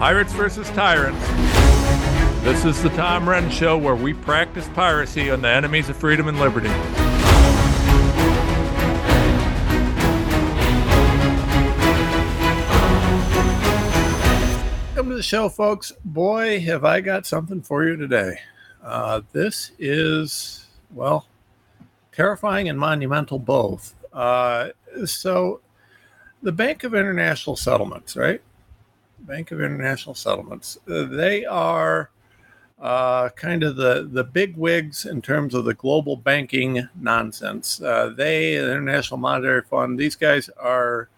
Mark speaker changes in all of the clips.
Speaker 1: Pirates versus Tyrants. This is the Tom Renz Show where we practice piracy on the enemies of freedom and liberty.
Speaker 2: Welcome to the show, folks. Boy, have I got something for you today. Uh, this is, well, terrifying and monumental both. Uh, so, the Bank of International Settlements, right? Bank of International Settlements, uh, they are uh, kind of the, the big wigs in terms of the global banking nonsense. Uh, they, the International Monetary Fund, these guys are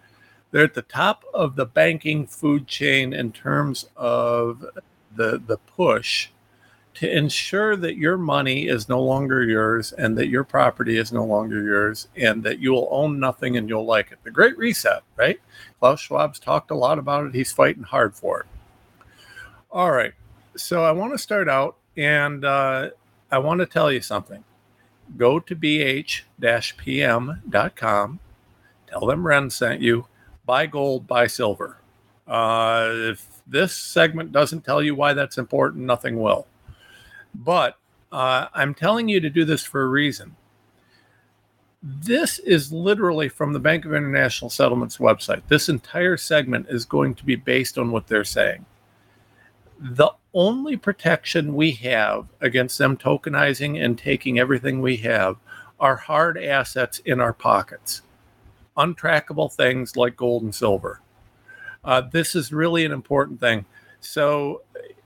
Speaker 2: they're at the top of the banking food chain in terms of the the push to ensure that your money is no longer yours and that your property is no longer yours and that you'll own nothing and you'll like it. The Great Reset, right? Klaus Schwab's talked a lot about it. He's fighting hard for it. All right. So I want to start out and uh, I want to tell you something. Go to bh pm.com, tell them Renz sent you, buy gold, buy silver. Uh, if this segment doesn't tell you why that's important, nothing will. But uh, I'm telling you to do this for a reason. This is literally from the Bank of International Settlements website. This entire segment is going to be based on what they're saying. The only protection we have against them tokenizing and taking everything we have are hard assets in our pockets, untrackable things like gold and silver. Uh, this is really an important thing. So,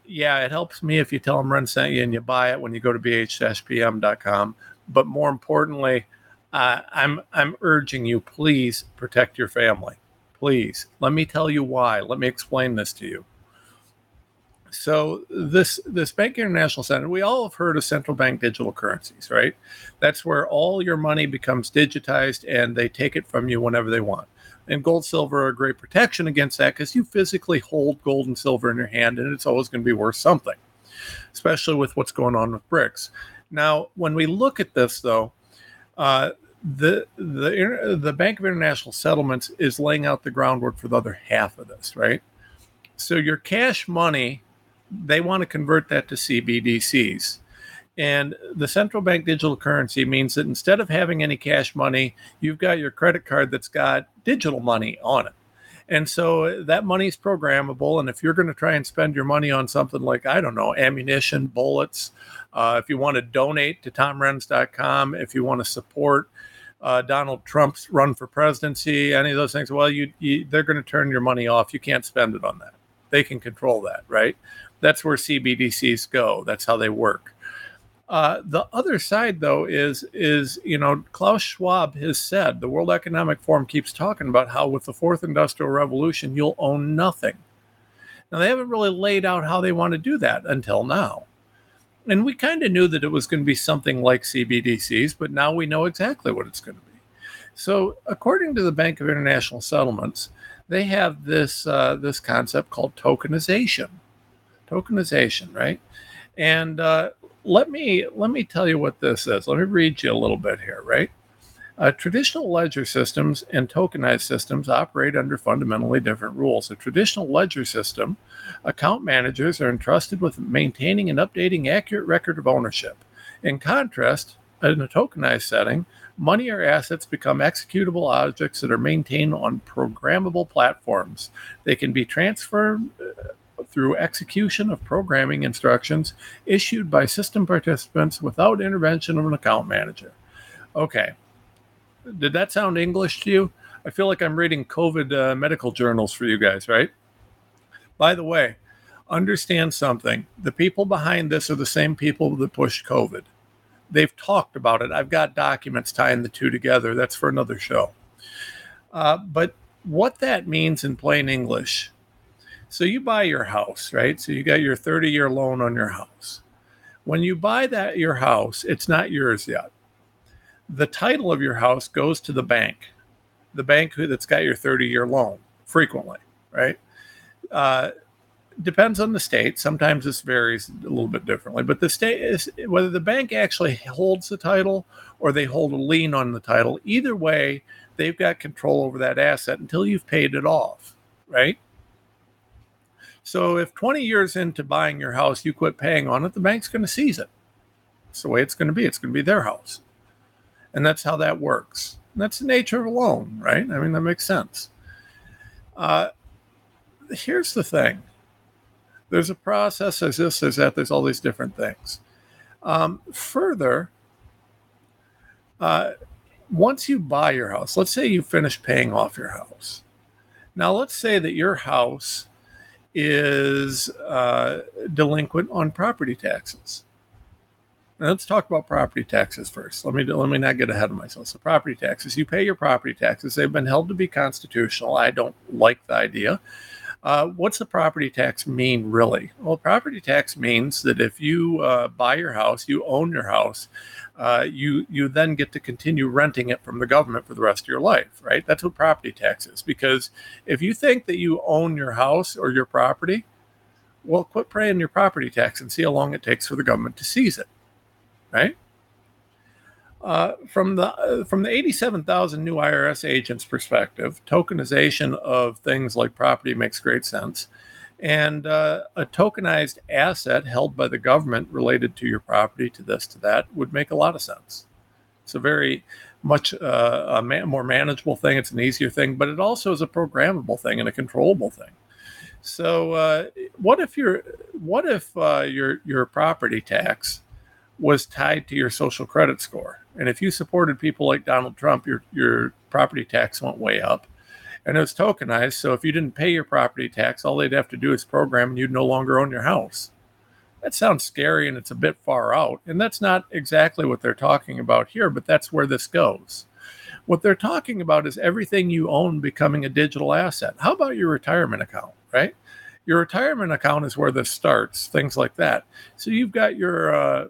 Speaker 2: yeah, it helps me if you tell them Renz sent you and you buy it when you go to bh-pm.com. But more importantly, uh, I'm I'm urging you, please protect your family. Please, let me tell you why. Let me explain this to you. So this this Bank International Center, we all have heard of central bank digital currencies, right? That's where all your money becomes digitized and they take it from you whenever they want. And gold, silver are great protection against that because you physically hold gold and silver in your hand and it's always going to be worth something, especially with what's going on with BRICS. Now, when we look at this, though, uh, the the the Bank of International Settlements is laying out the groundwork for the other half of this, right? So your cash money, they want to convert that to CBDCs. And the central bank digital currency means that instead of having any cash money, you've got your credit card that's got digital money on it. And so that money is programmable. And if you're going to try and spend your money on something like, I don't know, ammunition, bullets, uh, if you want to donate to tomrenz.com, if you want to support uh, Donald Trump's run for presidency, any of those things, well, you, you they're going to turn your money off. You can't spend it on that. They can control that, right? That's where CBDCs go. That's how they work. Uh, the other side, though, is is you know Klaus Schwab has said the World Economic Forum keeps talking about how with the fourth industrial revolution you'll own nothing. Now they haven't really laid out how they want to do that until now, and we kind of knew that it was going to be something like CBDCs, but now we know exactly what it's going to be. So, according to the Bank of International Settlements, they have this uh, this concept called tokenization. Tokenization, right? And uh, let me let me tell you what this is. Let me read you a little bit here, right? Uh, traditional ledger systems and tokenized systems operate under fundamentally different rules. A traditional ledger system, account managers are entrusted with maintaining and updating accurate record of ownership. In contrast, in a tokenized setting, money or assets become executable objects that are maintained on programmable platforms. They can be transferred uh, through execution of programming instructions issued by system participants without intervention of an account manager. Okay. Did that sound English to you? I feel like I'm reading COVID uh, medical journals for you guys, right? By the way, understand something. The people behind this are the same people that pushed COVID. They've talked about it. I've got documents tying the two together. That's for another show. Uh, but what that means in plain English so you buy your house, right? So you got your 30 year loan on your house. When you buy that your house, it's not yours yet. The title of your house goes to the bank, the bank that's got your 30 year loan frequently, right? Uh, depends on the state. Sometimes this varies a little bit differently, but the state is whether the bank actually holds the title or they hold a lien on the title. Either way, they've got control over that asset until you've paid it off, right? So if 20 years into buying your house, you quit paying on it, the bank's going to seize it. It's the way it's going to be. It's going to be their house. And that's how that works. And that's the nature of a loan, right? I mean, that makes sense. Uh, here's the thing there's a process, there's this, there's that, there's all these different things. Um, further, uh, once you buy your house, let's say you finish paying off your house. Now, let's say that your house is uh, delinquent on property taxes. Now, let's talk about property taxes first. Let me let me not get ahead of myself. So, property taxes. You pay your property taxes. They've been held to be constitutional. I don't like the idea. Uh, what's the property tax mean, really? Well, property tax means that if you uh, buy your house, you own your house, uh, you you then get to continue renting it from the government for the rest of your life, right? That's what property tax is. Because if you think that you own your house or your property, well, quit paying your property tax and see how long it takes for the government to seize it, right? Uh, from the uh, from the 87,000 new IRS agents perspective, tokenization of things like property makes great sense and uh, a tokenized asset held by the government related to your property, to this, to that, would make a lot of sense. It's a very much uh, a more manageable thing. It's an easier thing, but it also is a programmable thing and a controllable thing. So, uh, what if your what if uh, your your property tax was tied to your social credit score? And if you supported people like Donald Trump, your your property tax went way up and it was tokenized. So if you didn't pay your property tax, all they'd have to do is program and you'd no longer own your house. That sounds scary and it's a bit far out. And that's not exactly what they're talking about here, but that's where this goes. What they're talking about is everything you own becoming a digital asset. How about your retirement account, right? Your retirement account is where this starts, things like that. So you've got your uh,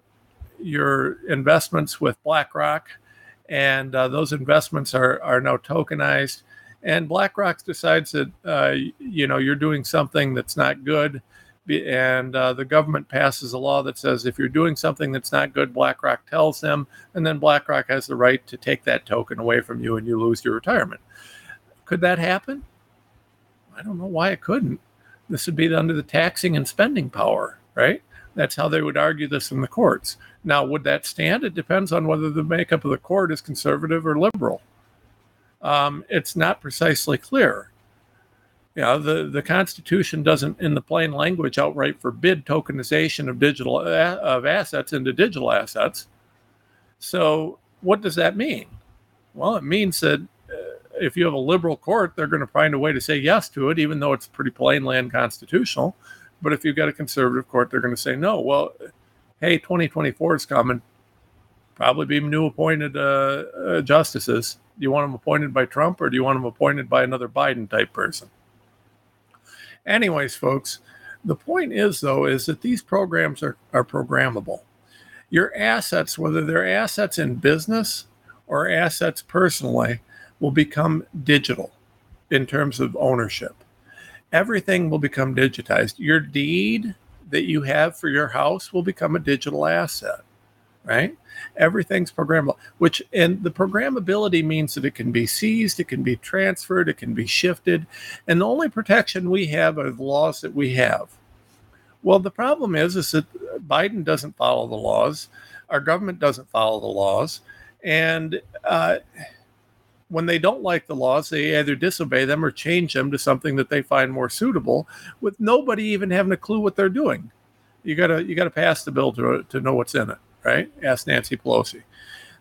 Speaker 2: your investments with BlackRock, and uh, those investments are are now tokenized and BlackRock decides that uh, you know you're doing something that's not good, and uh, the government passes a law that says if you're doing something that's not good, BlackRock tells them, and then BlackRock has the right to take that token away from you, and you lose your retirement. Could that happen? I don't know why it couldn't. This would be under the taxing and spending power, right? That's how they would argue this in the courts. Now, would that stand? It depends on whether the makeup of the court is conservative or liberal um, it's not precisely clear. Know, the, the Constitution doesn't, in the plain language, outright forbid tokenization of digital a- of assets into digital assets. So, what does that mean? Well, it means that uh, if you have a liberal court, they're going to find a way to say yes to it, even though it's pretty plainly unconstitutional. But if you've got a conservative court, they're going to say no. Well, hey, 2024 is coming. Probably be new appointed uh, uh, justices do you want them appointed by Trump or do you want them appointed by another Biden type person? Anyways, folks, the point is though is that these programs are, are programmable. Your assets, whether they're assets in business or assets personally, will become digital in terms of ownership. Everything will become digitized. Your deed that you have for your house will become a digital asset, right? Everything's programmable, which and the programmability means that it can be seized, it can be transferred, it can be shifted. And the only protection we have are the laws that we have. Well, the problem is, is that Biden doesn't follow the laws, our government doesn't follow the laws, and uh, when they don't like the laws, they either disobey them or change them to something that they find more suitable, with nobody even having a clue what they're doing. You gotta you gotta pass the bill to to know what's in it right? Ask Nancy Pelosi.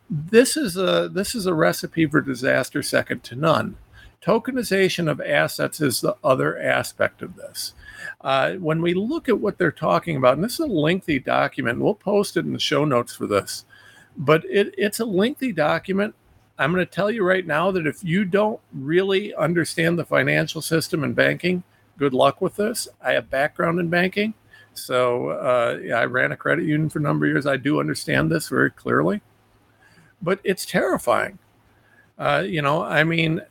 Speaker 2: This is a this is a recipe for disaster second to none. Tokenization of assets is the other aspect of this. Uh, when we look at what they're talking about, and this is a lengthy document, we'll post it in the show notes for this, but it, it's a lengthy document. I'm going to tell you right now that if you don't really understand the financial system and banking, good luck with this. I have background in banking. So uh, yeah, I ran a credit union for a number of years. I do understand this very clearly, but it's terrifying. Uh, you know, I mean,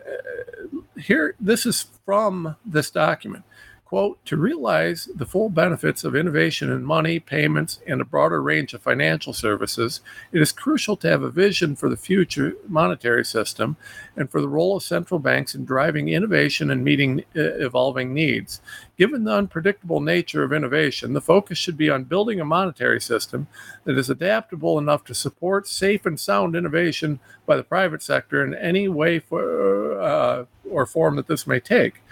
Speaker 2: uh, here, this is from this document. Quote, to realize the full benefits of innovation in money, payments, and a broader range of financial services, it is crucial to have a vision for the future monetary system and for the role of central banks in driving innovation and meeting uh, evolving needs. Given the unpredictable nature of innovation, the focus should be on building a monetary system that is adaptable enough to support safe and sound innovation by the private sector in any way for, uh, or form that this may take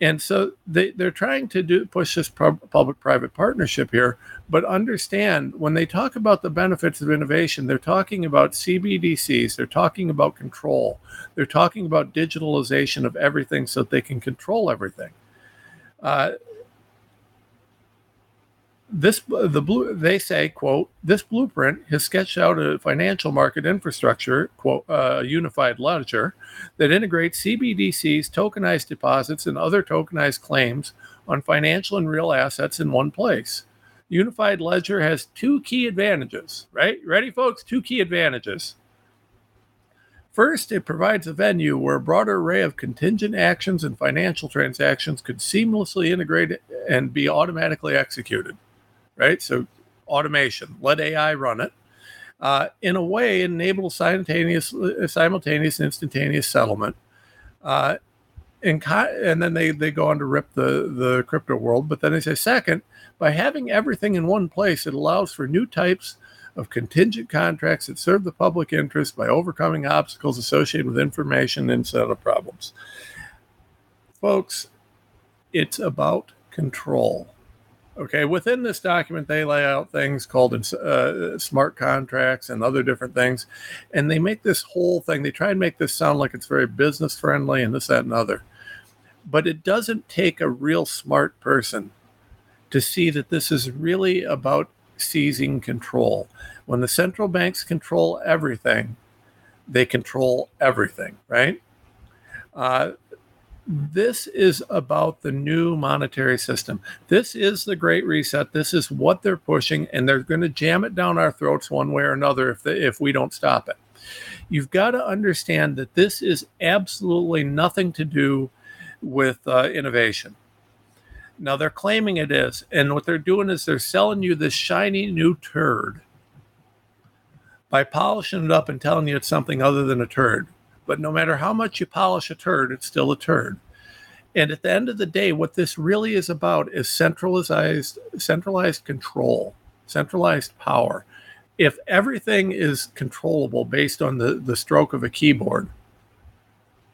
Speaker 2: and so they, they're trying to do push this public private partnership here but understand when they talk about the benefits of innovation they're talking about cbdcs they're talking about control they're talking about digitalization of everything so that they can control everything. Uh, this the blue they say quote this blueprint has sketched out a financial market infrastructure quote uh, unified ledger that integrates cbdc's tokenized deposits and other tokenized claims on financial and real assets in one place. Unified ledger has two key advantages right? Ready folks? Two key advantages. First, it provides a venue where a broader array of contingent actions and financial transactions could seamlessly integrate and be automatically executed right? So automation, let AI run it. Uh, in a way, enable simultaneous, simultaneous, instantaneous settlement. Uh, and, and then they, they go on to rip the, the crypto world. But then they say, second, by having everything in one place, it allows for new types of contingent contracts that serve the public interest by overcoming obstacles associated with information and setup problems. Folks, it's about control. Okay, within this document, they lay out things called uh, smart contracts and other different things. And they make this whole thing, they try and make this sound like it's very business friendly and this, that, and other. But it doesn't take a real smart person to see that this is really about seizing control. When the central banks control everything, they control everything, right? Uh, this is about the new monetary system. This is the great reset. This is what they're pushing, and they're going to jam it down our throats one way or another if, they, if we don't stop it. You've got to understand that this is absolutely nothing to do with uh, innovation. Now, they're claiming it is, and what they're doing is they're selling you this shiny new turd by polishing it up and telling you it's something other than a turd. But no matter how much you polish a turd, it's still a turd. And at the end of the day, what this really is about is centralized centralized control, centralized power. If everything is controllable based on the, the stroke of a keyboard,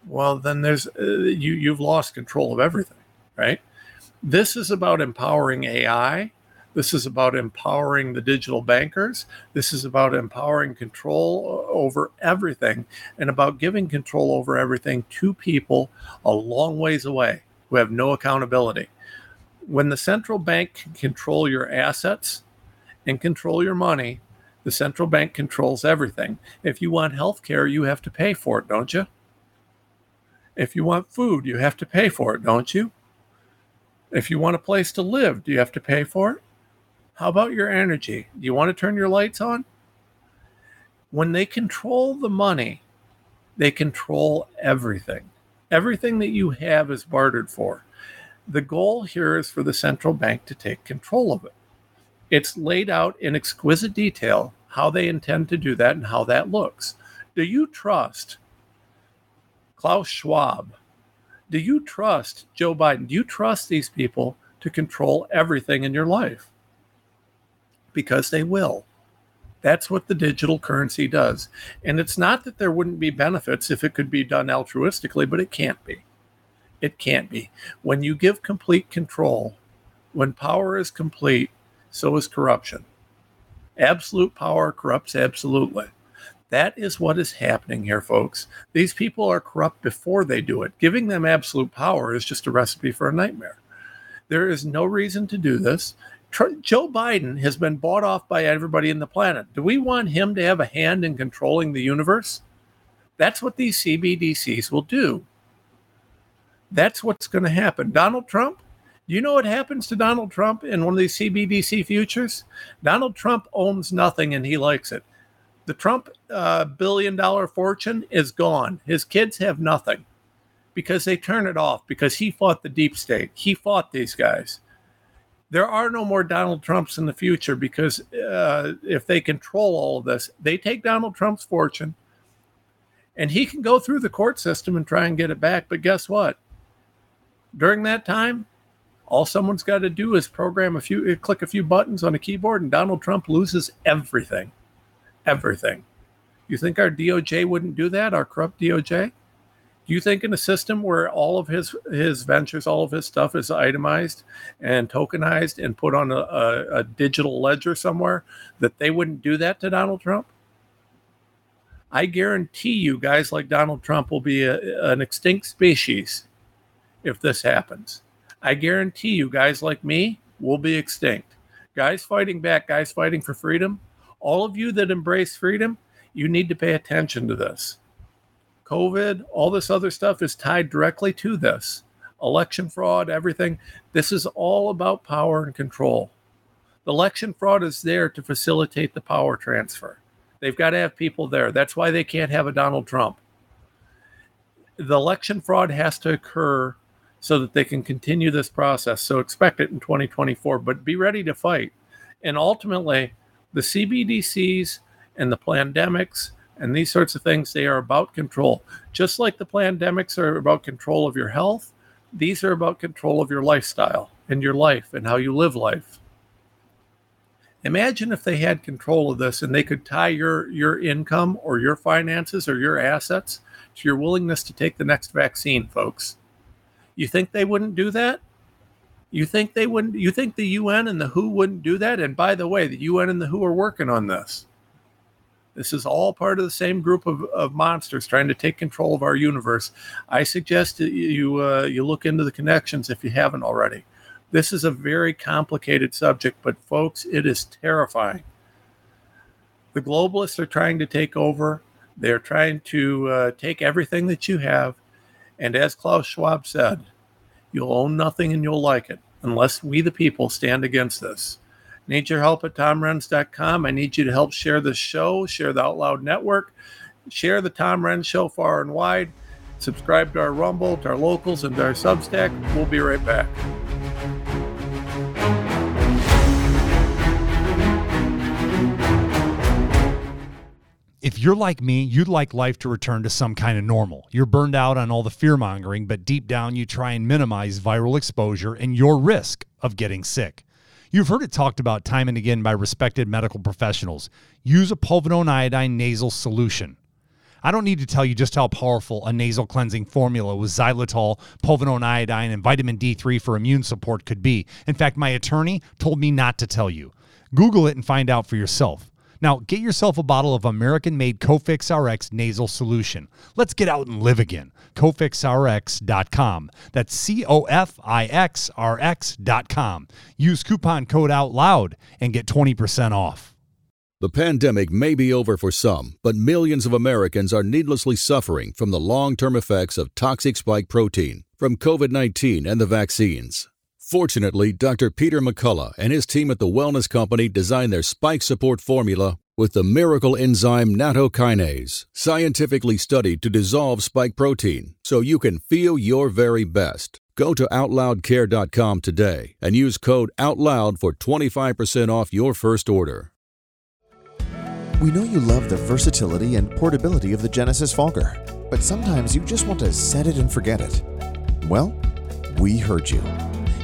Speaker 2: well, then there's uh, you you've lost control of everything, right? This is about empowering AI this is about empowering the digital bankers. This is about empowering control over everything and about giving control over everything to people a long ways away who have no accountability. When the central bank can control your assets and control your money, the central bank controls everything. If you want health care, you have to pay for it, don't you? If you want food, you have to pay for it, don't you? If you want a place to live, do you have to pay for it? How about your energy? Do you want to turn your lights on? When they control the money, they control everything. Everything that you have is bartered for. The goal here is for the central bank to take control of it. It's laid out in exquisite detail how they intend to do that and how that looks. Do you trust Klaus Schwab? Do you trust Joe Biden? Do you trust these people to control everything in your life? Because they will. That's what the digital currency does. And it's not that there wouldn't be benefits if it could be done altruistically, but it can't be. It can't be. When you give complete control, when power is complete, so is corruption. Absolute power corrupts absolutely. That is what is happening here, folks. These people are corrupt before they do it. Giving them absolute power is just a recipe for a nightmare. There is no reason to do this. Joe Biden has been bought off by everybody in the planet. Do we want him to have a hand in controlling the universe? That's what these CBDCs will do. That's what's going to happen. Donald Trump, Do you know what happens to Donald Trump in one of these CBDC futures? Donald Trump owns nothing and he likes it. The Trump uh, billion dollar fortune is gone. His kids have nothing. because they turn it off because he fought the deep state. He fought these guys. There are no more Donald Trumps in the future because uh, if they control all of this, they take Donald Trump's fortune and he can go through the court system and try and get it back. But guess what? During that time, all someone's got to do is program a few, click a few buttons on a keyboard, and Donald Trump loses everything. Everything. You think our DOJ wouldn't do that? Our corrupt DOJ? Do you think in a system where all of his his ventures, all of his stuff is itemized and tokenized and put on a, a, a digital ledger somewhere, that they wouldn't do that to Donald Trump? I guarantee you, guys like Donald Trump will be a, an extinct species if this happens. I guarantee you, guys like me will be extinct. Guys fighting back, guys fighting for freedom, all of you that embrace freedom, you need to pay attention to this. COVID, all this other stuff is tied directly to this. Election fraud, everything. This is all about power and control. The election fraud is there to facilitate the power transfer. They've got to have people there. That's why they can't have a Donald Trump. The election fraud has to occur so that they can continue this process. So expect it in 2024, but be ready to fight. And ultimately, the CBDCs and the pandemics and these sorts of things, they are about control. Just like the pandemics are about control of your health, these are about control of your lifestyle and your life and how you live life. Imagine if they had control of this and they could tie your, your income or your finances or your assets to your willingness to take the next vaccine, folks. You think they wouldn't do that? You think they wouldn't? You think the UN and the WHO wouldn't do that? And by the way, the UN and the WHO are working on this. This is all part of the same group of, of monsters trying to take control of our universe. I suggest that you uh, you look into the connections if you haven't already. This is a very complicated subject, but folks, it is terrifying. The globalists are trying to take over. They're trying to uh, take everything that you have, and as Klaus Schwab said, you'll own nothing and you'll like it unless we, the people, stand against this. Need your help at tomrenz.com. I need you to help share the show, share the Out Loud Network, share the Tom Renz Show far and wide. Subscribe to our Rumble, to our locals, and to our Substack. We'll be right back.
Speaker 3: if you're like me, you'd like life to return to some kind of normal. You're burned out on all the fear mongering, but deep down, you try and minimize viral exposure and your risk of getting sick. You've heard it talked about time and again by respected medical professionals. Use a povidone iodine nasal solution. I don't need to tell you just how powerful a nasal cleansing formula with xylitol, povidone iodine, and vitamin D3 for immune support could be. In fact, my attorney told me not to tell you. Google it and find out for yourself. Now, get yourself a bottle of American made Cofix RX nasal solution. Let's get out and live again. CofixRx.com. That's C O F I X R X.com. Use coupon code OUT LOUD and get 20% off.
Speaker 4: The pandemic may be over for some, but millions of Americans are needlessly suffering from the long term effects of toxic spike protein from COVID 19 and the vaccines. Fortunately, Dr. Peter McCullough and his team at the Wellness Company designed their spike support formula with the miracle enzyme nattokinase, scientifically studied to dissolve spike protein so you can feel your very best. Go to OutLoudCare.com today and use code OUTLOUD for 25% off your first order.
Speaker 5: We know you love the versatility and portability of the Genesis Fogger, but sometimes you just want to set it and forget it. Well, we heard you.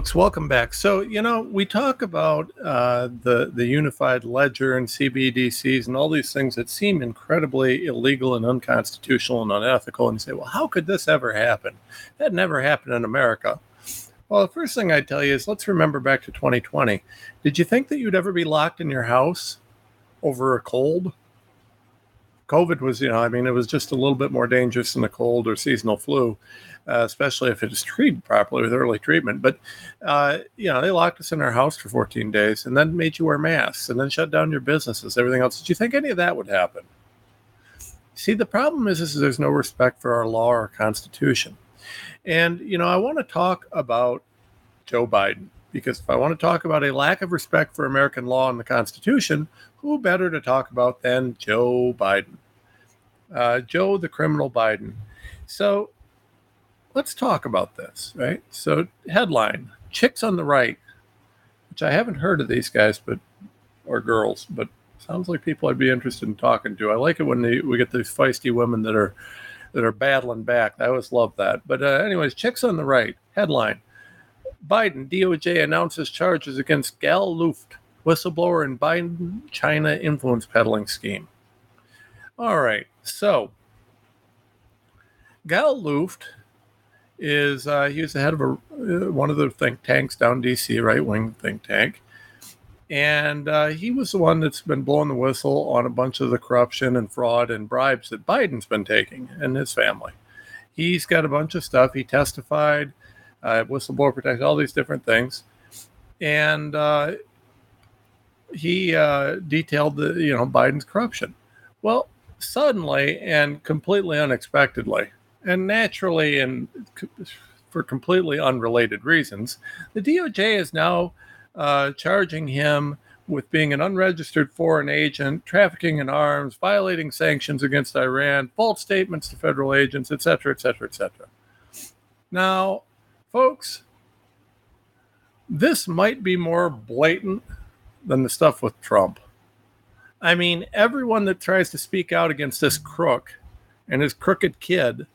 Speaker 2: Folks, welcome back. So, you know, we talk about uh, the the unified ledger and CBDCs and all these things that seem incredibly illegal and unconstitutional and unethical. And you say, well, how could this ever happen? That never happened in America. Well, the first thing I'd tell you is let's remember back to 2020. Did you think that you'd ever be locked in your house over a cold? COVID was, you know, I mean, it was just a little bit more dangerous than a cold or seasonal flu, uh, especially if it is treated properly with early treatment. But, uh, you know, they locked us in our house for 14 days and then made you wear masks and then shut down your businesses, everything else. Did you think any of that would happen? See, the problem is, is there's no respect for our law or our constitution. And, you know, I want to talk about Joe Biden because if I want to talk about a lack of respect for American law and the Constitution, who better to talk about than Joe Biden? Uh, Joe, the criminal Biden. So let's talk about this, right? So, headline Chicks on the Right, which I haven't heard of these guys, but or girls, but sounds like people I'd be interested in talking to. I like it when they, we get these feisty women that are that are battling back. I always love that. But, uh, anyways, Chicks on the Right, headline Biden, DOJ announces charges against Gal Luft, whistleblower in Biden China influence peddling scheme. All right, so Gal Luft is uh, he was the head of a, uh, one of the think tanks down DC, right wing think tank, and uh, he was the one that's been blowing the whistle on a bunch of the corruption and fraud and bribes that Biden's been taking and his family. He's got a bunch of stuff. He testified uh, whistleblower protection, all these different things. And uh, he uh, detailed the you know Biden's corruption. Well, suddenly and completely unexpectedly, and naturally, and for completely unrelated reasons, the DOJ is now uh, charging him with being an unregistered foreign agent, trafficking in arms, violating sanctions against Iran, false statements to federal agents, etc., etc., etc. Now, folks, this might be more blatant than the stuff with Trump. I mean, everyone that tries to speak out against this crook and his crooked kid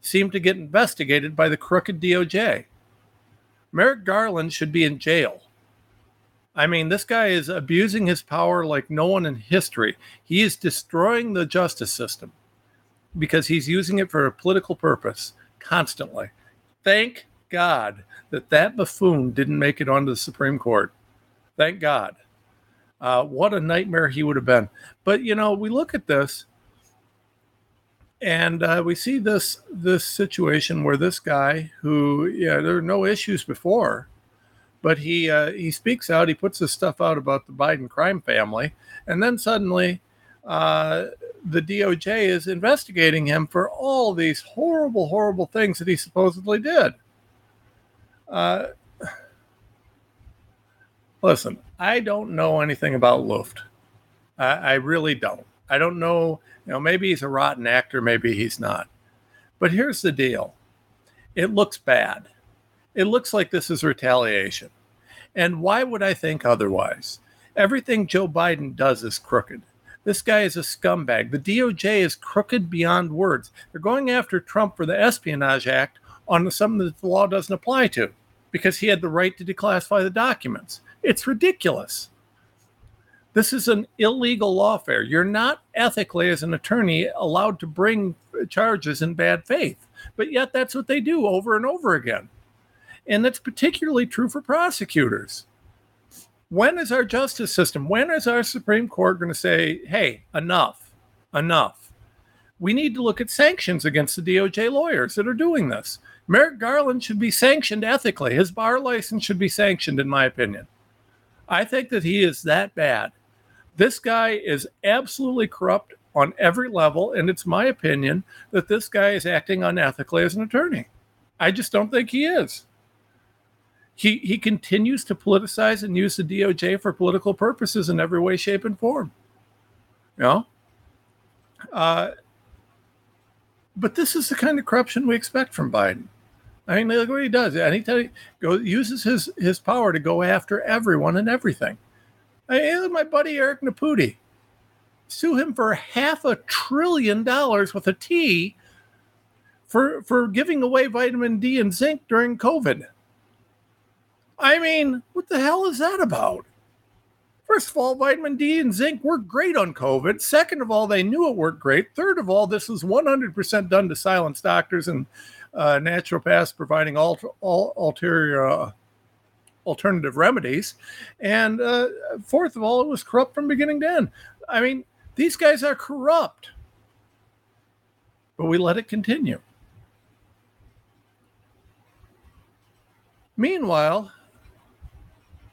Speaker 2: seem to get investigated by the crooked DOJ. Merrick Garland should be in jail. I mean, this guy is abusing his power like no one in history. He is destroying the justice system because he's using it for a political purpose constantly. Thank God that that buffoon didn't make it onto the Supreme Court. Thank God. Uh, what a nightmare he would have been. But you know, we look at this, and uh, we see this this situation where this guy, who yeah, there are no issues before, but he uh, he speaks out. He puts this stuff out about the Biden crime family, and then suddenly. Uh, the DOJ is investigating him for all these horrible, horrible things that he supposedly did. Listen, I don't know anything about Luft. I, I really don't. I don't know. You know, maybe he's a rotten actor, maybe he's not. But here's the deal it looks bad. It looks like this is retaliation. And why would I think otherwise? Everything Joe Biden does is crooked. This guy is a scumbag. The DOJ is crooked beyond words. They're going after Trump for the Espionage Act on something that the law doesn't apply to because he had the right to declassify the documents. It's ridiculous. This is an illegal lawfare. You're not ethically, as an attorney, allowed to bring charges in bad faith, but yet that's what they do over and over again. And that's particularly true for prosecutors. When is our justice system, when is our Supreme Court going to say, hey, enough, enough? We need to look at sanctions against the DOJ lawyers that are doing this. Merrick Garland should be sanctioned ethically. His bar license should be sanctioned, in my opinion. I think that he is that bad. This guy is absolutely corrupt on every level, and it's my opinion that this guy is acting unethically as an attorney. I just don't think he is. He he continues to politicize and use the DOJ for political purposes in every way, shape, and form. You know? Uh, but this is the kind of corruption we expect from Biden. I mean, look what he does. Anytime he go, uses his, his power to go after everyone and everything. I mean, my buddy Eric Nepute. Sue him for half a trillion dollars with a T for, for giving away vitamin D and zinc during COVID. I mean, what the hell is that about? First of all, vitamin D and zinc work great on COVID. Second of all, they knew it worked great. Third of all, this was 100% done to silence doctors and uh, naturopaths providing all, all ulterior uh, alternative remedies, and uh, fourth of all, it was corrupt from beginning to end. I mean, these guys are corrupt, but we let it continue. Meanwhile,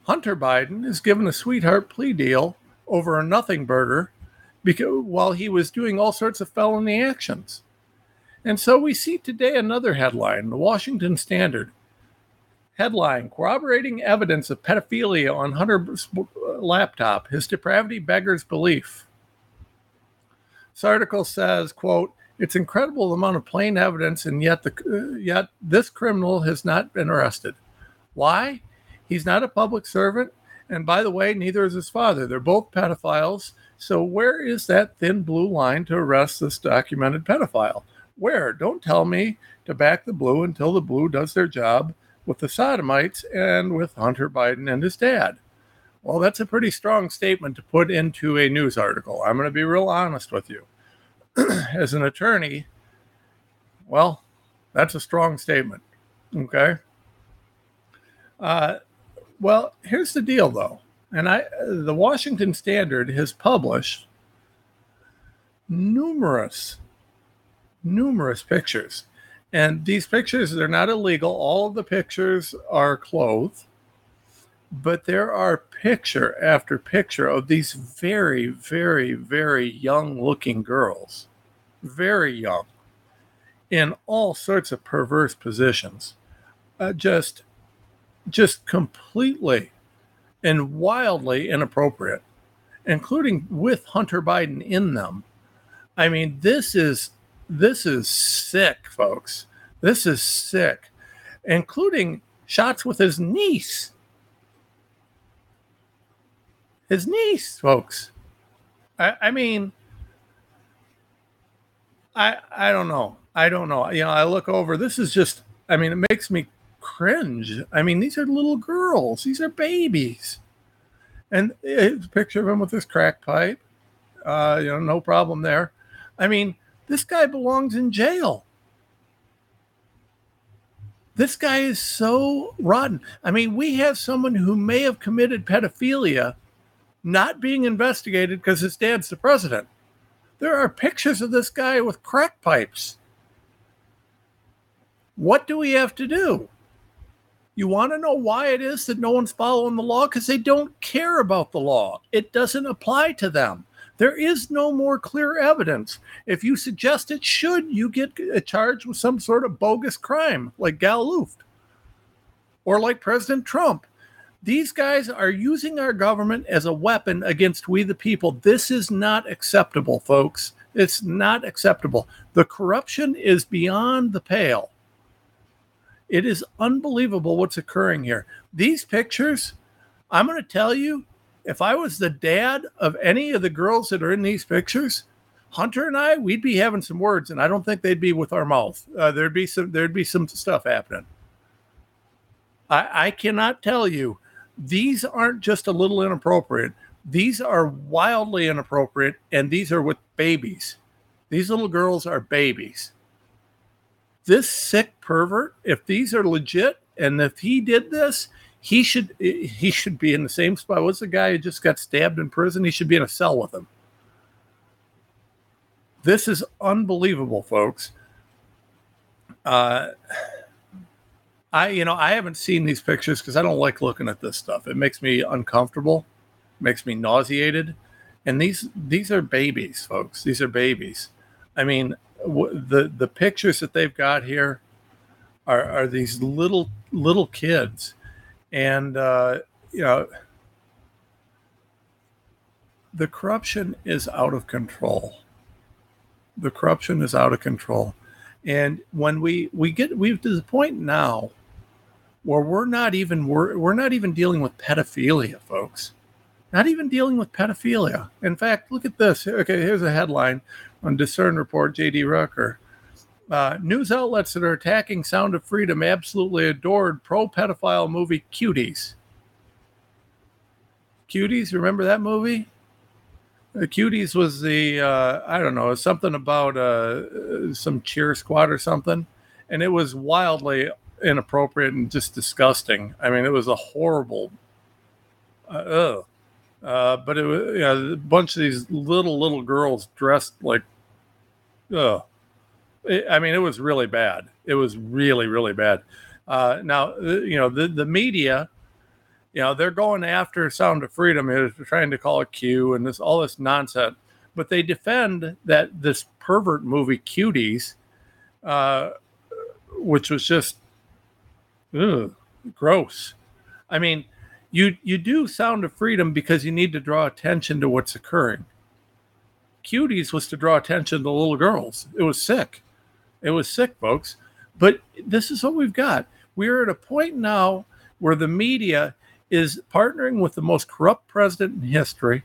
Speaker 2: Hunter Biden is given a sweetheart plea deal over a nothing burger because while he was doing all sorts of felony actions. And so we see today another headline, the Washington Standard. Headline Corroborating evidence of pedophilia on Hunter's laptop. His depravity beggars belief. This article says, quote, it's incredible the amount of plain evidence, and yet the uh, yet this criminal has not been arrested. Why? He's not a public servant, and by the way, neither is his father. They're both pedophiles. So where is that thin blue line to arrest this documented pedophile? Where? Don't tell me to back the blue until the blue does their job with the sodomites and with Hunter Biden and his dad. Well, that's a pretty strong statement to put into a news article. I'm going to be real honest with you. As an attorney, well, that's a strong statement. Okay. Uh, well, here's the deal, though, and I, the Washington Standard has published numerous, numerous pictures, and these pictures they're not illegal. All of the pictures are clothed, but there are picture after picture of these very, very, very young-looking girls, very young, in all sorts of perverse positions, uh, just just completely and wildly inappropriate, including with Hunter Biden in them. I mean, this is this is sick, folks. This is sick, including shots with his niece. His niece, folks. I, I mean, I I don't know. I don't know. You know, I look over. This is just. I mean, it makes me cringe. I mean, these are little girls. These are babies. And it's a picture of him with his crack pipe. Uh, you know, no problem there. I mean, this guy belongs in jail. This guy is so rotten. I mean, we have someone who may have committed pedophilia not being investigated because his dad's the president. There are pictures of this guy with crack pipes. What do we have to do? You want to know why it is that no one's following the law? Because they don't care about the law. It doesn't apply to them. There is no more clear evidence. If you suggest it should, you get charged with some sort of bogus crime like Gal Luft or like President Trump. These guys are using our government as a weapon against we the people. This is not acceptable, folks. It's not acceptable. The corruption is beyond the pale. It is unbelievable what's occurring here. These pictures, I'm going to tell you, if I was the dad of any of the girls that are in these pictures, Hunter and I, we'd be having some words, and I don't think they'd be with our mouth. Uh, there'd be some, there'd be some stuff happening. I, I cannot tell you, these aren't just a little inappropriate. These are wildly inappropriate, and these are with babies. These little girls are babies this sick pervert, if these are legit and if he did this, he should he should be in the same spot. What's the guy who just got stabbed in prison? He should be in a cell with him. This is unbelievable, folks. Uh, I you know I haven't seen these pictures because I don't like looking at this stuff. It makes me uncomfortable, makes me nauseated, and these these are babies, folks. These are babies. I mean, the the pictures that they've got here are, are these little little kids, and uh, you know the corruption is out of control. The corruption is out of control, and when we we get we've to the point now where we're not even we're, we're not even dealing with pedophilia, folks. Not even dealing with pedophilia. In fact, look at this. Okay, here's a headline on Discern Report, J.D. Rucker. Uh, news outlets that are attacking Sound of Freedom absolutely adored pro pedophile movie Cuties. Cuties, remember that movie? The Cuties was the, uh, I don't know, something about uh, some cheer squad or something. and it was wildly inappropriate and just disgusting. I mean, it was a horrible. Uh, ugh. Uh, but it was yeah, a bunch of these little little girls dressed like, ugh. I mean, it was really bad. It was really really bad. Uh, now you know the the media, you know they're going after Sound of Freedom. They're trying to call it Q and this all this nonsense, but they defend that this pervert movie Cuties, uh, which was just, ugh, gross. I mean you you do sound of freedom because you need to draw attention to what's occurring cuties was to draw attention to little girls it was sick it was sick folks. But this is what we've got. We're at a point now where the media is partnering with the most corrupt president in history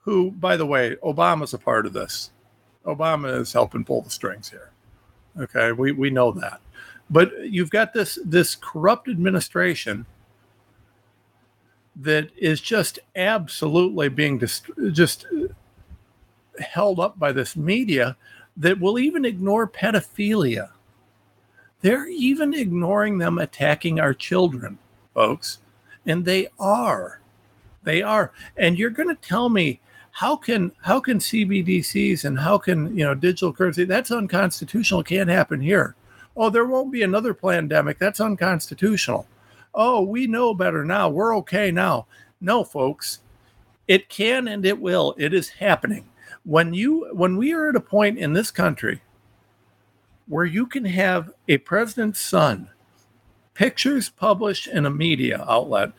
Speaker 2: who by the way obama's a part of this. Obama is helping pull the strings here. Okay we, we know that. But you've got this this corrupt administration that is just absolutely being dist- just held up by this media that will even ignore pedophilia. They're even ignoring them attacking our children, folks. And they are. They are. And you're going to tell me how can how can CBDCs and how can, you know, digital currency that's unconstitutional, can't happen here. Oh, there won't be another pandemic. That's unconstitutional oh, we know better now. We're okay now. No, folks, it can and it will. It is happening. When you when we are at a point in this country where you can have a president's son pictures published in a media outlet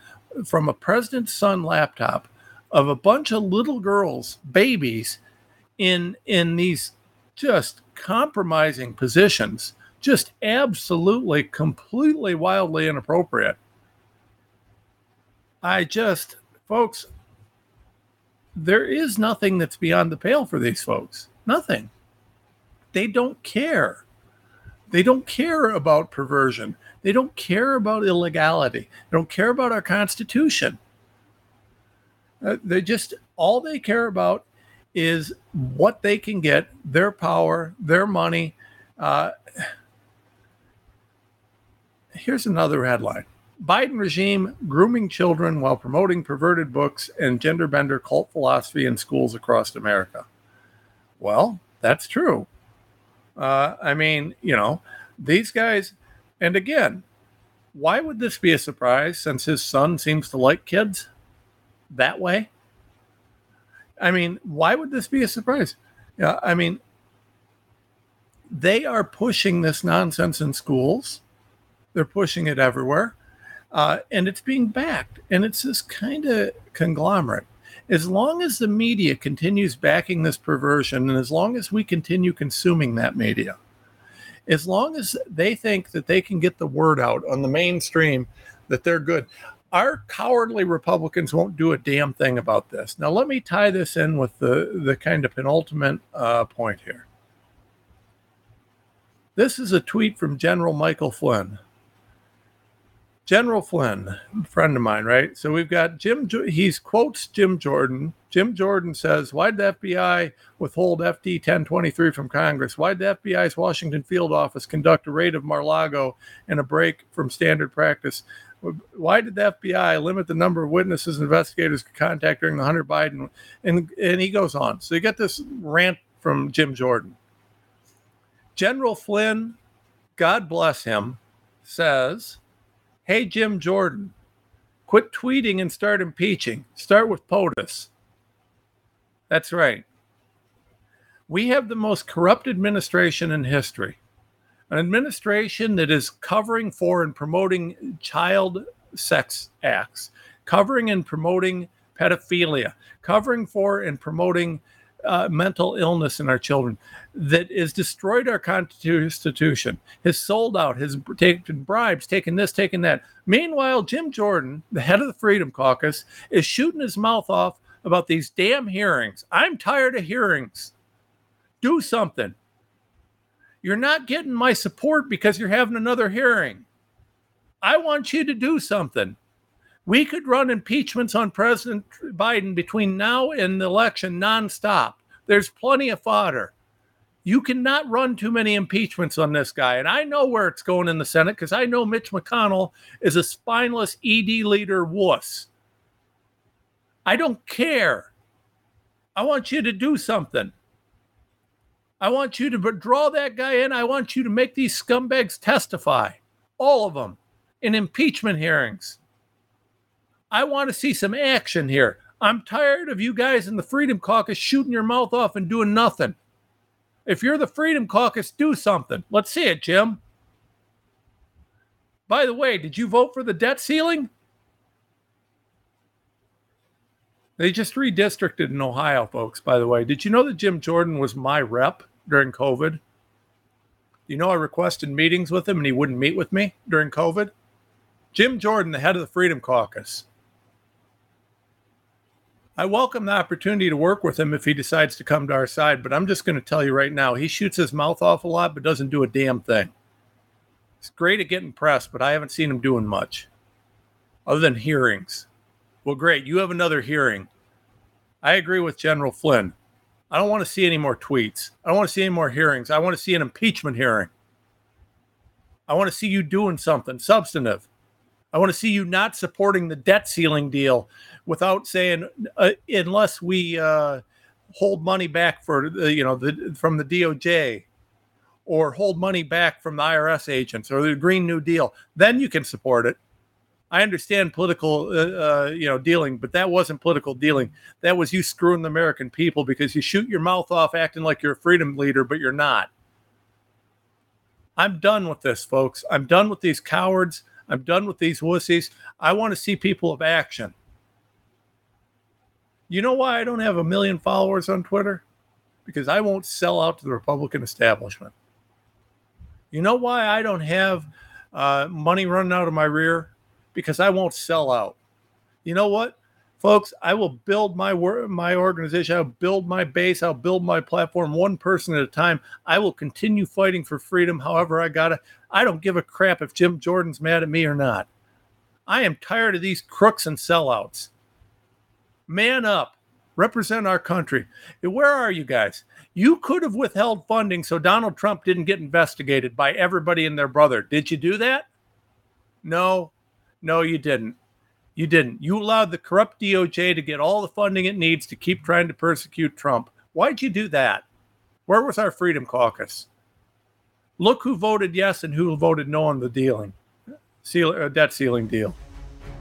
Speaker 2: from a president's son laptop of a bunch of little girls, babies in in these just compromising positions, just absolutely completely wildly inappropriate. I just, folks, there is nothing that's beyond the pale for these folks. Nothing. They don't care. They don't care about perversion. They don't care about illegality. They don't care about our Constitution. Uh, they just, all they care about is what they can get, their power, their money. Uh, here's another headline Biden regime grooming children while promoting perverted books and gender bender cult philosophy in schools across America. Well, that's true. Uh, I mean, you know, these guys, and again, why would this be a surprise since his son seems to like kids that way? I mean, why would this be a surprise? Yeah, I mean, they are pushing this nonsense in schools. They're pushing it everywhere uh, and it's being backed. And it's this kind of conglomerate. As long as the media continues backing this perversion, and as long as we continue consuming that media, as long as they think that they can get the word out on the mainstream that they're good, our cowardly Republicans won't do a damn thing about this. Now, let me tie this in with the, the kind of penultimate uh, point here. This is a tweet from General Michael Flynn. General Flynn, friend of mine, right? So we've got Jim, he quotes Jim Jordan. Jim Jordan says, Why'd the FBI withhold FD 1023 from Congress? Why'd the FBI's Washington field office conduct a raid of Mar Lago and a break from standard practice? Why did the FBI limit the number of witnesses investigators could contact during the Hunter Biden? And, and he goes on. So you get this rant from Jim Jordan. General Flynn, God bless him, says, Hey, Jim Jordan, quit tweeting and start impeaching. Start with POTUS. That's right. We have the most corrupt administration in history. An administration that is covering for and promoting child sex acts, covering and promoting pedophilia, covering for and promoting uh, mental illness in our children that has destroyed our constitution, has sold out, has taken bribes, taken this, taken that. Meanwhile, Jim Jordan, the head of the Freedom Caucus, is shooting his mouth off about these damn hearings. I'm tired of hearings. Do something. You're not getting my support because you're having another hearing. I want you to do something. We could run impeachments on President Biden between now and the election nonstop. There's plenty of fodder. You cannot run too many impeachments on this guy. And I know where it's going in the Senate because I know Mitch McConnell is a spineless ED leader wuss. I don't care. I want you to do something. I want you to draw that guy in. I want you to make these scumbags testify, all of them, in impeachment hearings. I want to see some action here. I'm tired of you guys in the Freedom Caucus shooting your mouth off and doing nothing. If you're the Freedom Caucus, do something. Let's see it, Jim. By the way, did you vote for the debt ceiling? They just redistricted in Ohio, folks, by the way. Did you know that Jim Jordan was my rep during COVID? You know, I requested meetings with him and he wouldn't meet with me during COVID. Jim Jordan, the head of the Freedom Caucus. I welcome the opportunity to work with him if he decides to come to our side, but I'm just going to tell you right now, he shoots his mouth off a lot, but doesn't do a damn thing. He's great at getting press, but I haven't seen him doing much other than hearings. Well, great. You have another hearing. I agree with General Flynn. I don't want to see any more tweets. I don't want to see any more hearings. I want to see an impeachment hearing. I want to see you doing something substantive. I want to see you not supporting the debt ceiling deal without saying uh, unless we uh, hold money back for uh, you know the, from the DOJ or hold money back from the IRS agents or the Green New Deal, then you can support it. I understand political, uh, uh, you know, dealing, but that wasn't political dealing. That was you screwing the American people because you shoot your mouth off acting like you're a freedom leader, but you're not. I'm done with this, folks. I'm done with these cowards. I'm done with these wussies. I want to see people of action. You know why I don't have a million followers on Twitter? Because I won't sell out to the Republican establishment. You know why I don't have uh, money running out of my rear? Because I won't sell out. You know what, folks? I will build my work, my organization. I'll build my base. I'll build my platform one person at a time. I will continue fighting for freedom, however I gotta. I don't give a crap if Jim Jordan's mad at me or not. I am tired of these crooks and sellouts man up, represent our country. Where are you guys? You could have withheld funding so Donald Trump didn't get investigated by everybody and their brother. Did you do that? No, no, you didn't. You didn't. You allowed the corrupt DOJ to get all the funding it needs to keep trying to persecute Trump. Why'd you do that? Where was our Freedom Caucus? Look who voted yes and who voted no on the dealing, seal, uh, debt ceiling deal.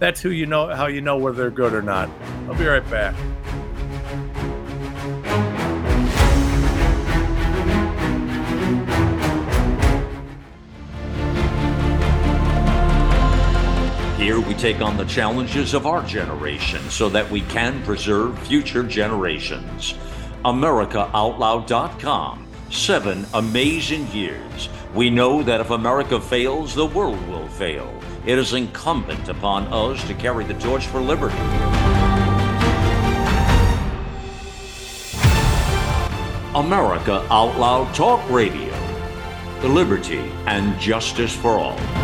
Speaker 2: That's who you know how you know whether they're good or not. I'll be right back.
Speaker 6: Here we take on the challenges of our generation so that we can preserve future generations. AmericaOutloud.com. Seven amazing years. We know that if America fails, the world will fail. It is incumbent upon us to carry the torch for liberty. America Out Loud Talk Radio. Liberty and justice for all.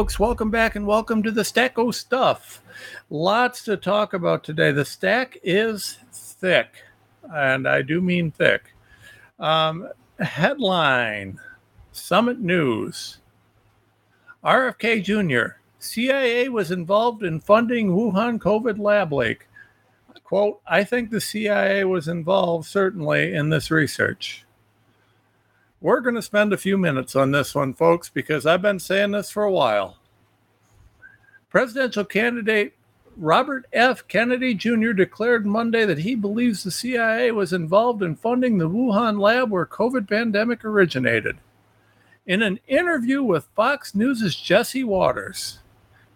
Speaker 2: Folks, welcome back and welcome to the Stacko Stuff. Lots to talk about today. The stack is thick, and I do mean thick. Um, headline Summit News RFK Jr. CIA was involved in funding Wuhan COVID lab leak. Quote, I think the CIA was involved certainly in this research. We're going to spend a few minutes on this one, folks, because I've been saying this for a while. Presidential candidate Robert F. Kennedy Jr. declared Monday that he believes the CIA was involved in funding the Wuhan lab where COVID pandemic originated. In an interview with Fox News' Jesse Watters,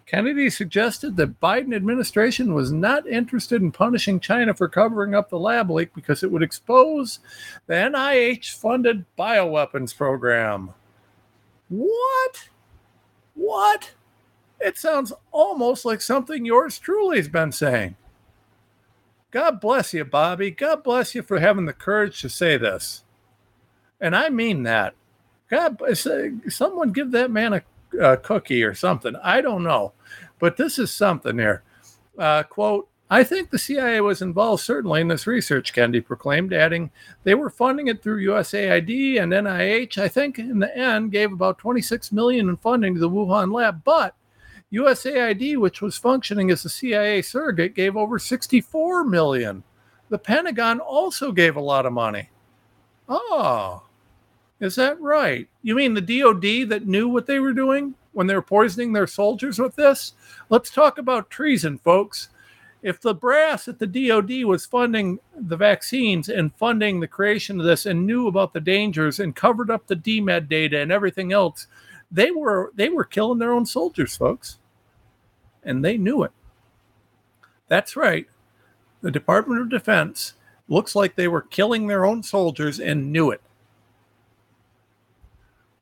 Speaker 2: Kennedy suggested that Biden administration was not interested in punishing China for covering up the lab leak because it would expose the NIH funded bioweapons program. What? What? It sounds almost like something yours truly has been saying. God bless you, Bobby. God bless you for having the courage to say this. And I mean that. God, uh, someone give that man a a cookie or something. I don't know, but this is something here. Uh, quote, I think the CIA was involved certainly in this research, Kennedy proclaimed, adding they were funding it through USAID and NIH. I think in the end gave about 26 million in funding to the Wuhan lab, but USAID, which was functioning as a CIA surrogate, gave over 64 million. The Pentagon also gave a lot of money. Oh, is that right? You mean the DOD that knew what they were doing when they were poisoning their soldiers with this? Let's talk about treason, folks. If the brass at the DOD was funding the vaccines and funding the creation of this and knew about the dangers and covered up the DMED data and everything else, they were they were killing their own soldiers, folks. And they knew it. That's right. The Department of Defense looks like they were killing their own soldiers and knew it.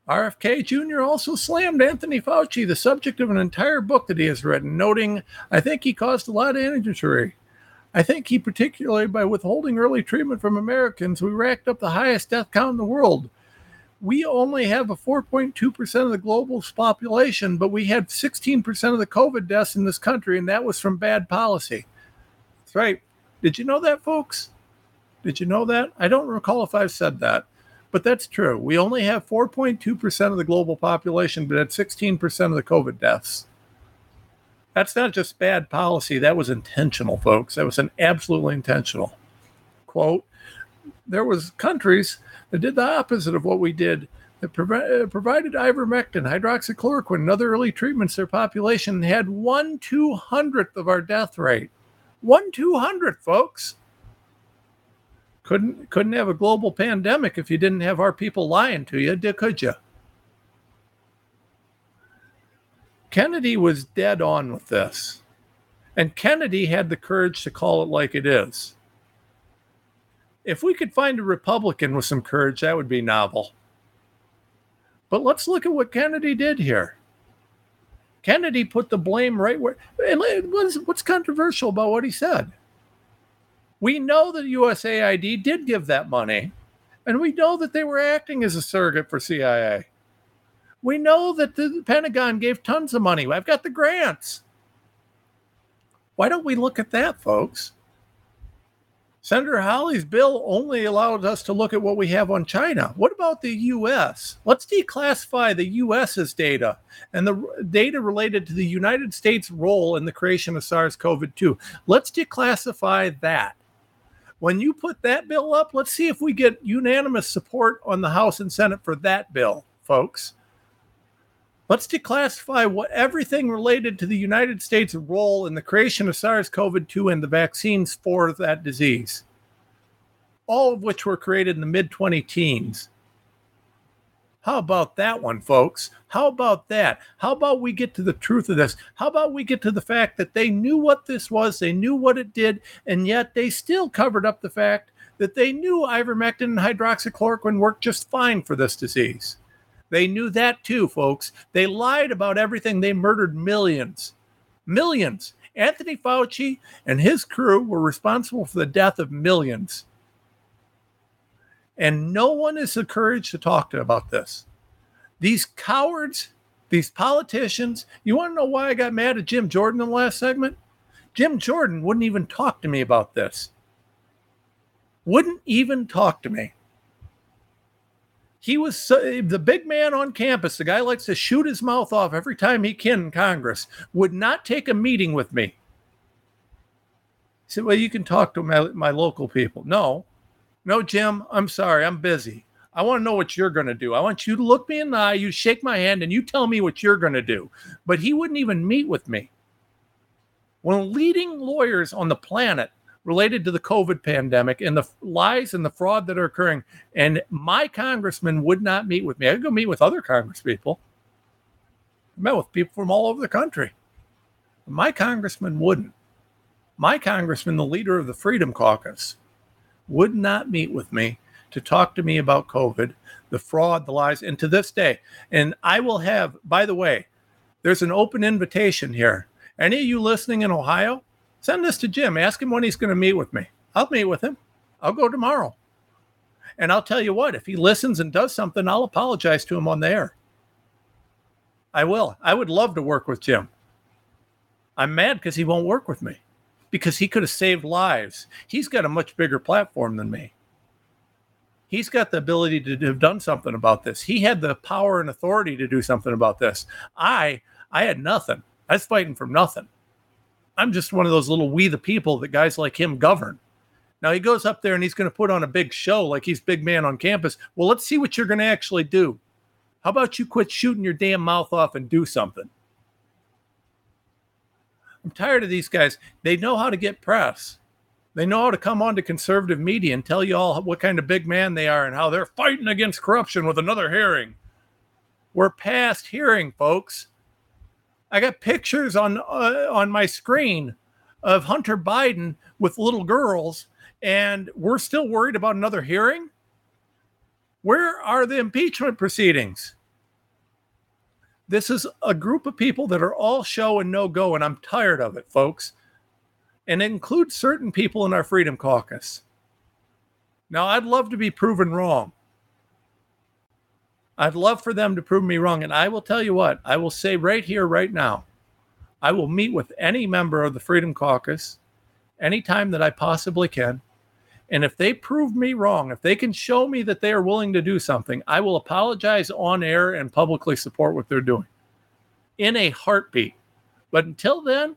Speaker 2: RFK Jr. also slammed Anthony Fauci, the subject of an entire book that he has written, noting, I think he caused a lot of injury. I think he, particularly by withholding early treatment from Americans, we racked up the highest death count in the world. We only have a 4.2% of the global population, but we had 16% of the COVID deaths in this country, and that was from bad policy. That's right. Did you know that, folks? Did you know that? I don't recall if I've said that. But that's true. We only have 4.2% of the global population, but at 16% of the COVID deaths. That's not just bad policy. That was intentional, folks. That was an absolutely intentional. Quote, there was countries that did the opposite of what we did that provi- uh, provided ivermectin, hydroxychloroquine, and other early treatments to their population had one two hundredth of our death rate. One two hundredth, folks couldn't couldn't have a global pandemic if you didn't have our people lying to you, could you? Kennedy was dead on with this. And Kennedy had the courage to call it like it is. If we could find a Republican with some courage, that would be novel. But let's look at what Kennedy did here. Kennedy put the blame right where. What's, what's controversial about what he said? We know that USAID did give that money, and we know that they were acting as a surrogate for CIA. We know that the Pentagon gave tons of money. I've got the grants. Why don't we look at that, folks? Senator Hawley's bill only allowed us to look at what we have on China. What about the US? Let's declassify the US's data and the data related to the United States' role in the creation of SARS CoV 2. Let's declassify that. When you put that bill up, let's see if we get unanimous support on the House and Senate for that bill, folks. Let's declassify what everything related to the United States' role in the creation of SARS CoV 2 and the vaccines for that disease, all of which were created in the mid 20 teens. How about that one, folks? How about that? How about we get to the truth of this? How about we get to the fact that they knew what this was, they knew what it did, and yet they still covered up the fact that they knew ivermectin and hydroxychloroquine worked just fine for this disease. They knew that too, folks. They lied about everything. They murdered millions. Millions. Anthony Fauci and his crew were responsible for the death of millions. And no one has the courage to talk to about this. These cowards, these politicians, you want to know why I got mad at Jim Jordan in the last segment? Jim Jordan wouldn't even talk to me about this. Wouldn't even talk to me. He was so, the big man on campus. The guy likes to shoot his mouth off every time he can in Congress. Would not take a meeting with me. He said, "Well, you can talk to my, my local people." No, no, Jim. I'm sorry. I'm busy. I want to know what you're going to do. I want you to look me in the eye, you shake my hand, and you tell me what you're going to do. But he wouldn't even meet with me. When leading lawyers on the planet related to the COVID pandemic and the lies and the fraud that are occurring, and my congressman would not meet with me. I'd go meet with other congresspeople. I met with people from all over the country. My congressman wouldn't. My congressman, the leader of the Freedom Caucus, would not meet with me to talk to me about COVID, the fraud, the lies, and to this day. And I will have, by the way, there's an open invitation here. Any of you listening in Ohio, send this to Jim. Ask him when he's going to meet with me. I'll meet with him. I'll go tomorrow. And I'll tell you what, if he listens and does something, I'll apologize to him on the air. I will. I would love to work with Jim. I'm mad because he won't work with me because he could have saved lives. He's got a much bigger platform than me he's got the ability to have done something about this. He had the power and authority to do something about this. I I had nothing. I was fighting for nothing. I'm just one of those little we the people that guys like him govern. Now he goes up there and he's going to put on a big show like he's big man on campus. Well, let's see what you're going to actually do. How about you quit shooting your damn mouth off and do something? I'm tired of these guys. They know how to get press. They know how to come on to conservative media and tell you all what kind of big man they are and how they're fighting against corruption with another hearing. We're past hearing, folks. I got pictures on uh, on my screen of Hunter Biden with little girls, and we're still worried about another hearing. Where are the impeachment proceedings? This is a group of people that are all show and no go, and I'm tired of it, folks and it includes certain people in our Freedom Caucus. Now, I'd love to be proven wrong. I'd love for them to prove me wrong. And I will tell you what, I will say right here, right now, I will meet with any member of the Freedom Caucus anytime that I possibly can. And if they prove me wrong, if they can show me that they are willing to do something, I will apologize on air and publicly support what they're doing in a heartbeat. But until then,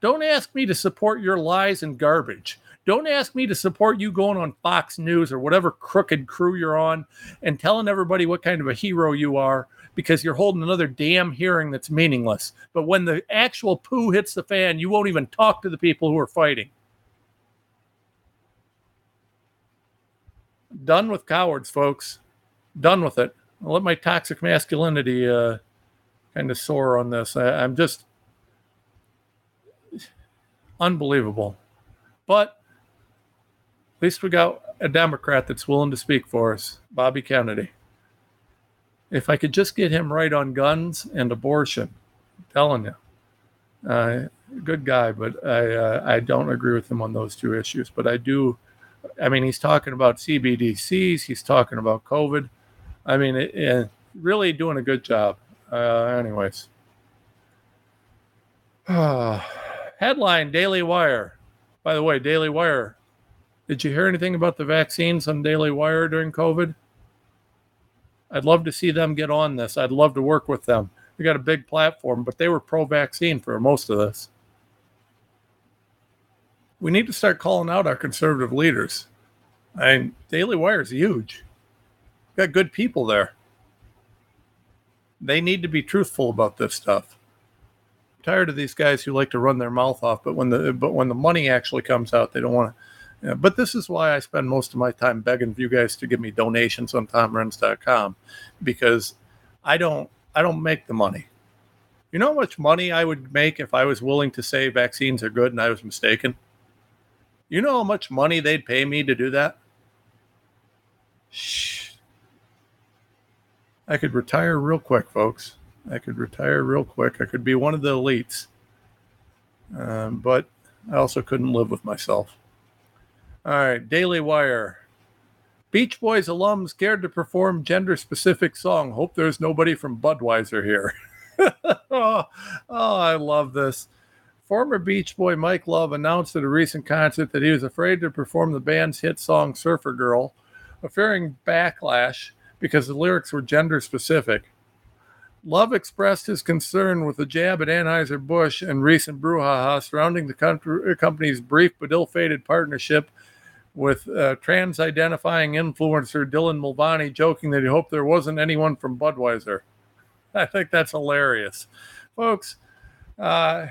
Speaker 2: don't ask me to support your lies and garbage. Don't ask me to support you going on Fox News or whatever crooked crew you're on and telling everybody what kind of a hero you are because you're holding another damn hearing that's meaningless. But when the actual poo hits the fan, you won't even talk to the people who are fighting. Done with cowards, folks. Done with it. I'll let my toxic masculinity uh, kind of soar on this. I, I'm just unbelievable. But at least we got a Democrat that's willing to speak for us, Bobby Kennedy. If I could just get him right on guns and abortion, I'm telling you, uh, good guy, but I uh, I don't agree with him on those two issues. But I do. I mean, he's talking about CBDCs. He's talking about COVID. I mean, it, it, really doing a good job. Uh, anyways. Headline Daily Wire. By the way, Daily Wire. Did you hear anything about the vaccines on Daily Wire during COVID? I'd love to see them get on this. I'd love to work with them. They got a big platform, but they were pro vaccine for most of this. We need to start calling out our conservative leaders. I mean, Daily Wire is huge. Got good people there. They need to be truthful about this stuff tired of these guys who like to run their mouth off, but when the but when the money actually comes out, they don't want to. But this is why I spend most of my time begging you guys to give me donations on TomRenz.com because I don't I don't make the money. You know how much money I would make if I was willing to say vaccines are good and I was mistaken? You know how much money they'd pay me to do that? Shh. I could retire real quick, folks. I could retire real quick. I could be one of the elites. Um, but I also couldn't live with myself. All right, Daily Wire. Beach Boys alum scared to perform gender specific song. Hope there's nobody from Budweiser here. oh, oh, I love this. Former Beach Boy Mike Love announced at a recent concert that he was afraid to perform the band's hit song Surfer Girl, fearing backlash because the lyrics were gender specific. Love expressed his concern with the jab at Anheuser-Busch and recent brouhaha surrounding the company's brief but ill-fated partnership with uh, trans-identifying influencer Dylan Mulvaney joking that he hoped there wasn't anyone from Budweiser. I think that's hilarious. Folks, uh,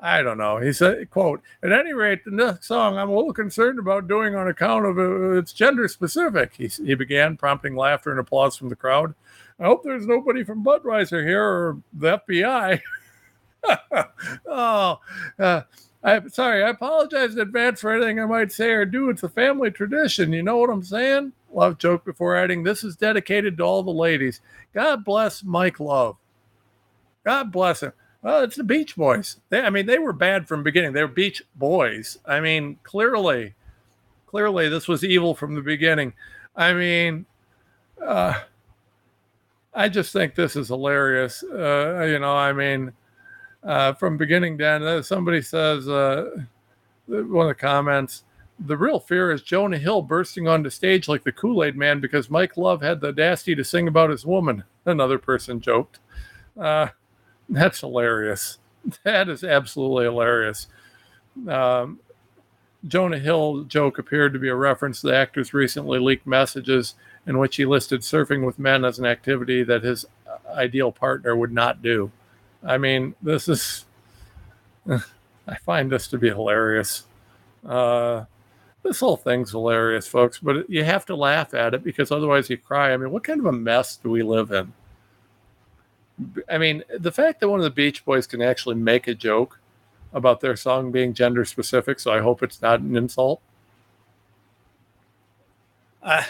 Speaker 2: I don't know. He said, quote, at any rate, the next song I'm a little concerned about doing on account of uh, its gender specific. He, he began, prompting laughter and applause from the crowd. I hope there's nobody from Budweiser here or the FBI. oh, uh, I'm sorry. I apologize in advance for anything I might say or do. It's a family tradition. You know what I'm saying? Love joke before adding, This is dedicated to all the ladies. God bless Mike Love. God bless him. Well, it's the Beach Boys. They, I mean, they were bad from the beginning. They were Beach Boys. I mean, clearly, clearly, this was evil from the beginning. I mean, uh, I just think this is hilarious. Uh, you know, I mean, uh, from beginning end, uh, somebody says, uh, one of the comments, the real fear is Jonah Hill bursting onto stage like the Kool Aid Man because Mike Love had the audacity to sing about his woman. Another person joked. Uh, that's hilarious. That is absolutely hilarious. Um, Jonah Hill joke appeared to be a reference to the actor's recently leaked messages in which he listed surfing with men as an activity that his ideal partner would not do. I mean, this is, I find this to be hilarious. Uh, this whole thing's hilarious, folks, but you have to laugh at it because otherwise you cry. I mean, what kind of a mess do we live in? I mean, the fact that one of the Beach Boys can actually make a joke about their song being gender specific, so I hope it's not an insult. I,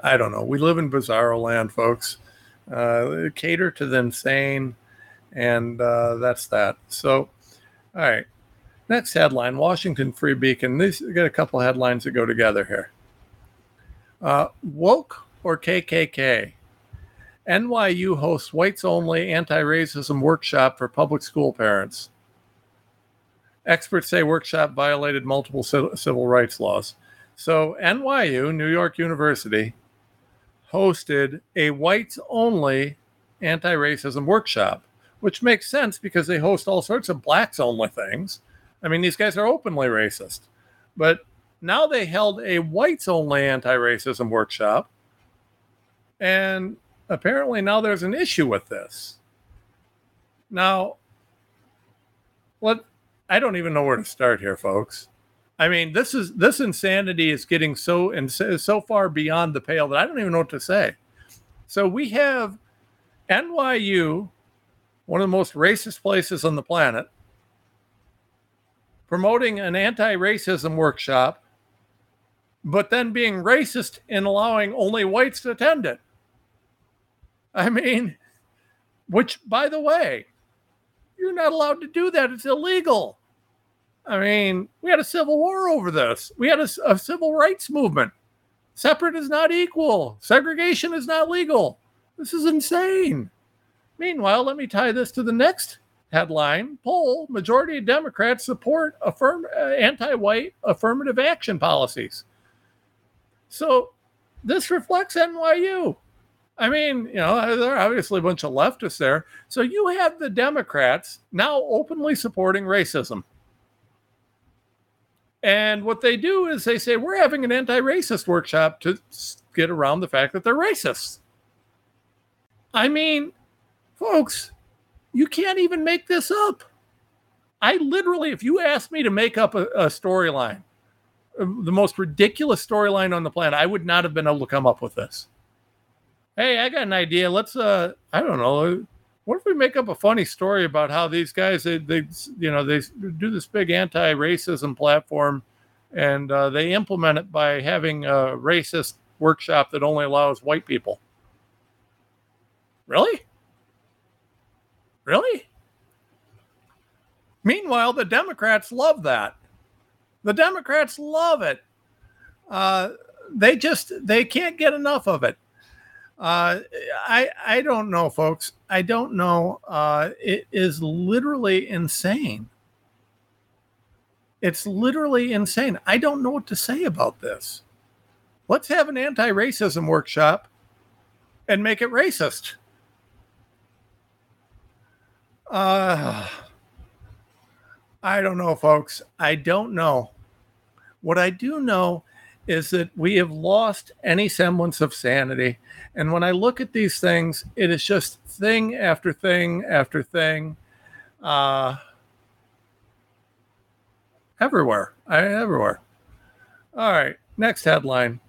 Speaker 2: I don't know. We live in bizarro land, folks. Uh, cater to the insane, and uh, that's that. So, all right. Next headline Washington Free Beacon. These got a couple headlines that go together here. Uh, woke or KKK? NYU hosts whites only anti racism workshop for public school parents. Experts say workshop violated multiple civil rights laws. So, NYU, New York University, hosted a whites only anti racism workshop, which makes sense because they host all sorts of blacks only things. I mean, these guys are openly racist. But now they held a whites only anti racism workshop. And apparently now there's an issue with this. Now, what I don't even know where to start here, folks. I mean, this is this insanity is getting so and so far beyond the pale that I don't even know what to say. So we have NYU, one of the most racist places on the planet, promoting an anti-racism workshop, but then being racist in allowing only whites to attend it. I mean, which, by the way, you're not allowed to do that. It's illegal. I mean, we had a civil war over this. We had a, a, civil rights movement. Separate is not equal. Segregation is not legal. This is insane. Meanwhile, let me tie this to the next headline poll majority of Democrats support affirm, uh, anti white affirmative action policies. So this reflects NYU. I mean, you know, there are obviously a bunch of leftists there. So you have the Democrats now openly supporting racism. And what they do is they say, we're having an anti racist workshop to get around the fact that they're racists. I mean, folks, you can't even make this up. I literally, if you asked me to make up a, a storyline, uh, the most ridiculous storyline on the planet, I would not have been able to come up with this hey, I got an idea. Let's, uh, I don't know. What if we make up a funny story about how these guys, they, they you know, they do this big anti-racism platform, and uh, they implement it by having a racist workshop that only allows white people. Really? Really? Meanwhile, the Democrats love that. The Democrats love it. Uh, they just they can't get enough of it. Uh, I I don't know, folks. I don't know. Uh, it is literally insane. It's literally insane. I don't know what to say about this. Let's have an anti-racism workshop and make it racist. Uh, I don't know, folks. I don't know. What I do know is that we have lost any semblance of sanity. And when I look at these things, it is just thing after thing after thing. Uh, everywhere. I everywhere. All right. Next headline.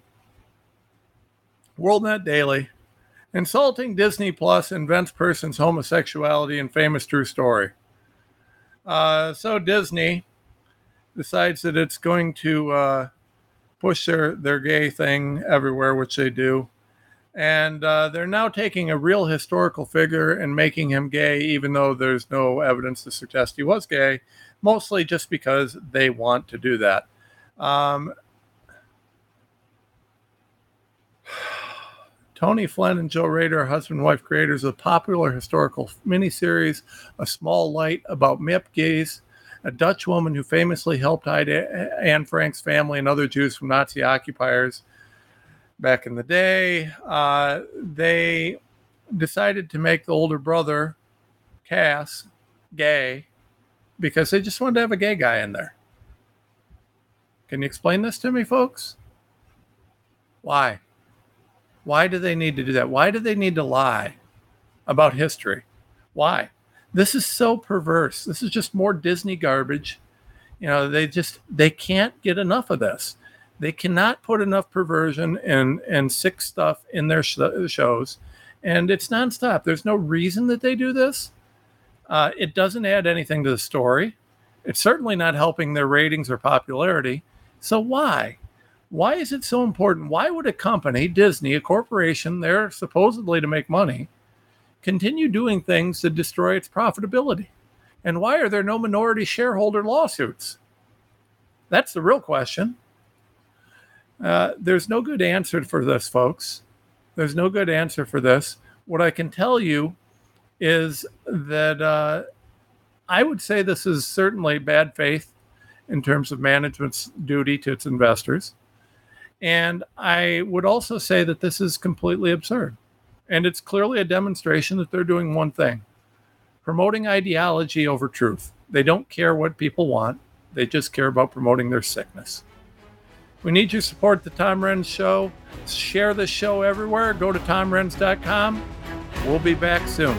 Speaker 2: WorldNet Daily. Insulting Disney Plus invents person's homosexuality in famous true story. Uh, so Disney decides that it's going to uh, push their, their gay thing everywhere, which they do. And uh, they're now taking a real historical figure and making him gay, even though there's no evidence to suggest he was gay, mostly just because they want to do that. Um, Tony Phelan and Joan Rater, husband and wife creators of the popular historical miniseries A Small Light about Miep Gies, a Dutch woman who famously helped hide Anne Frank's family and other Jews from Nazi occupiers back in the day. Uh, they decided to make the older brother, Cass, gay because they just wanted to have a gay guy in there. Can you explain this to me, folks? Why? Why do they need to do that? Why do they need to lie about history? Why? This is so perverse. This is just more Disney garbage. You know, they just they can't get enough of this. They cannot put enough perversion and and sick stuff in their sh- shows, and it's nonstop. There's no reason that they do this. Uh, it doesn't add anything to the story. It's certainly not helping their ratings or popularity. So why? Why is it so important? Why would a company, Disney, a corporation, they're supposedly to make money, continue doing things that destroy its profitability? And why are there no minority shareholder lawsuits? That's the real question. Uh, there's no good answer for this, folks. There's no good answer for this. What I can tell you is that uh, I would say this is certainly bad faith in terms of management's duty to its investors. And I would also say that this is completely absurd. And it's clearly a demonstration that they're doing one thing promoting ideology over truth. They don't care what people want, they just care about promoting their sickness. We need your support the Tom Renz Show. Share the show everywhere. Go to tomrenz.com. We'll be back soon.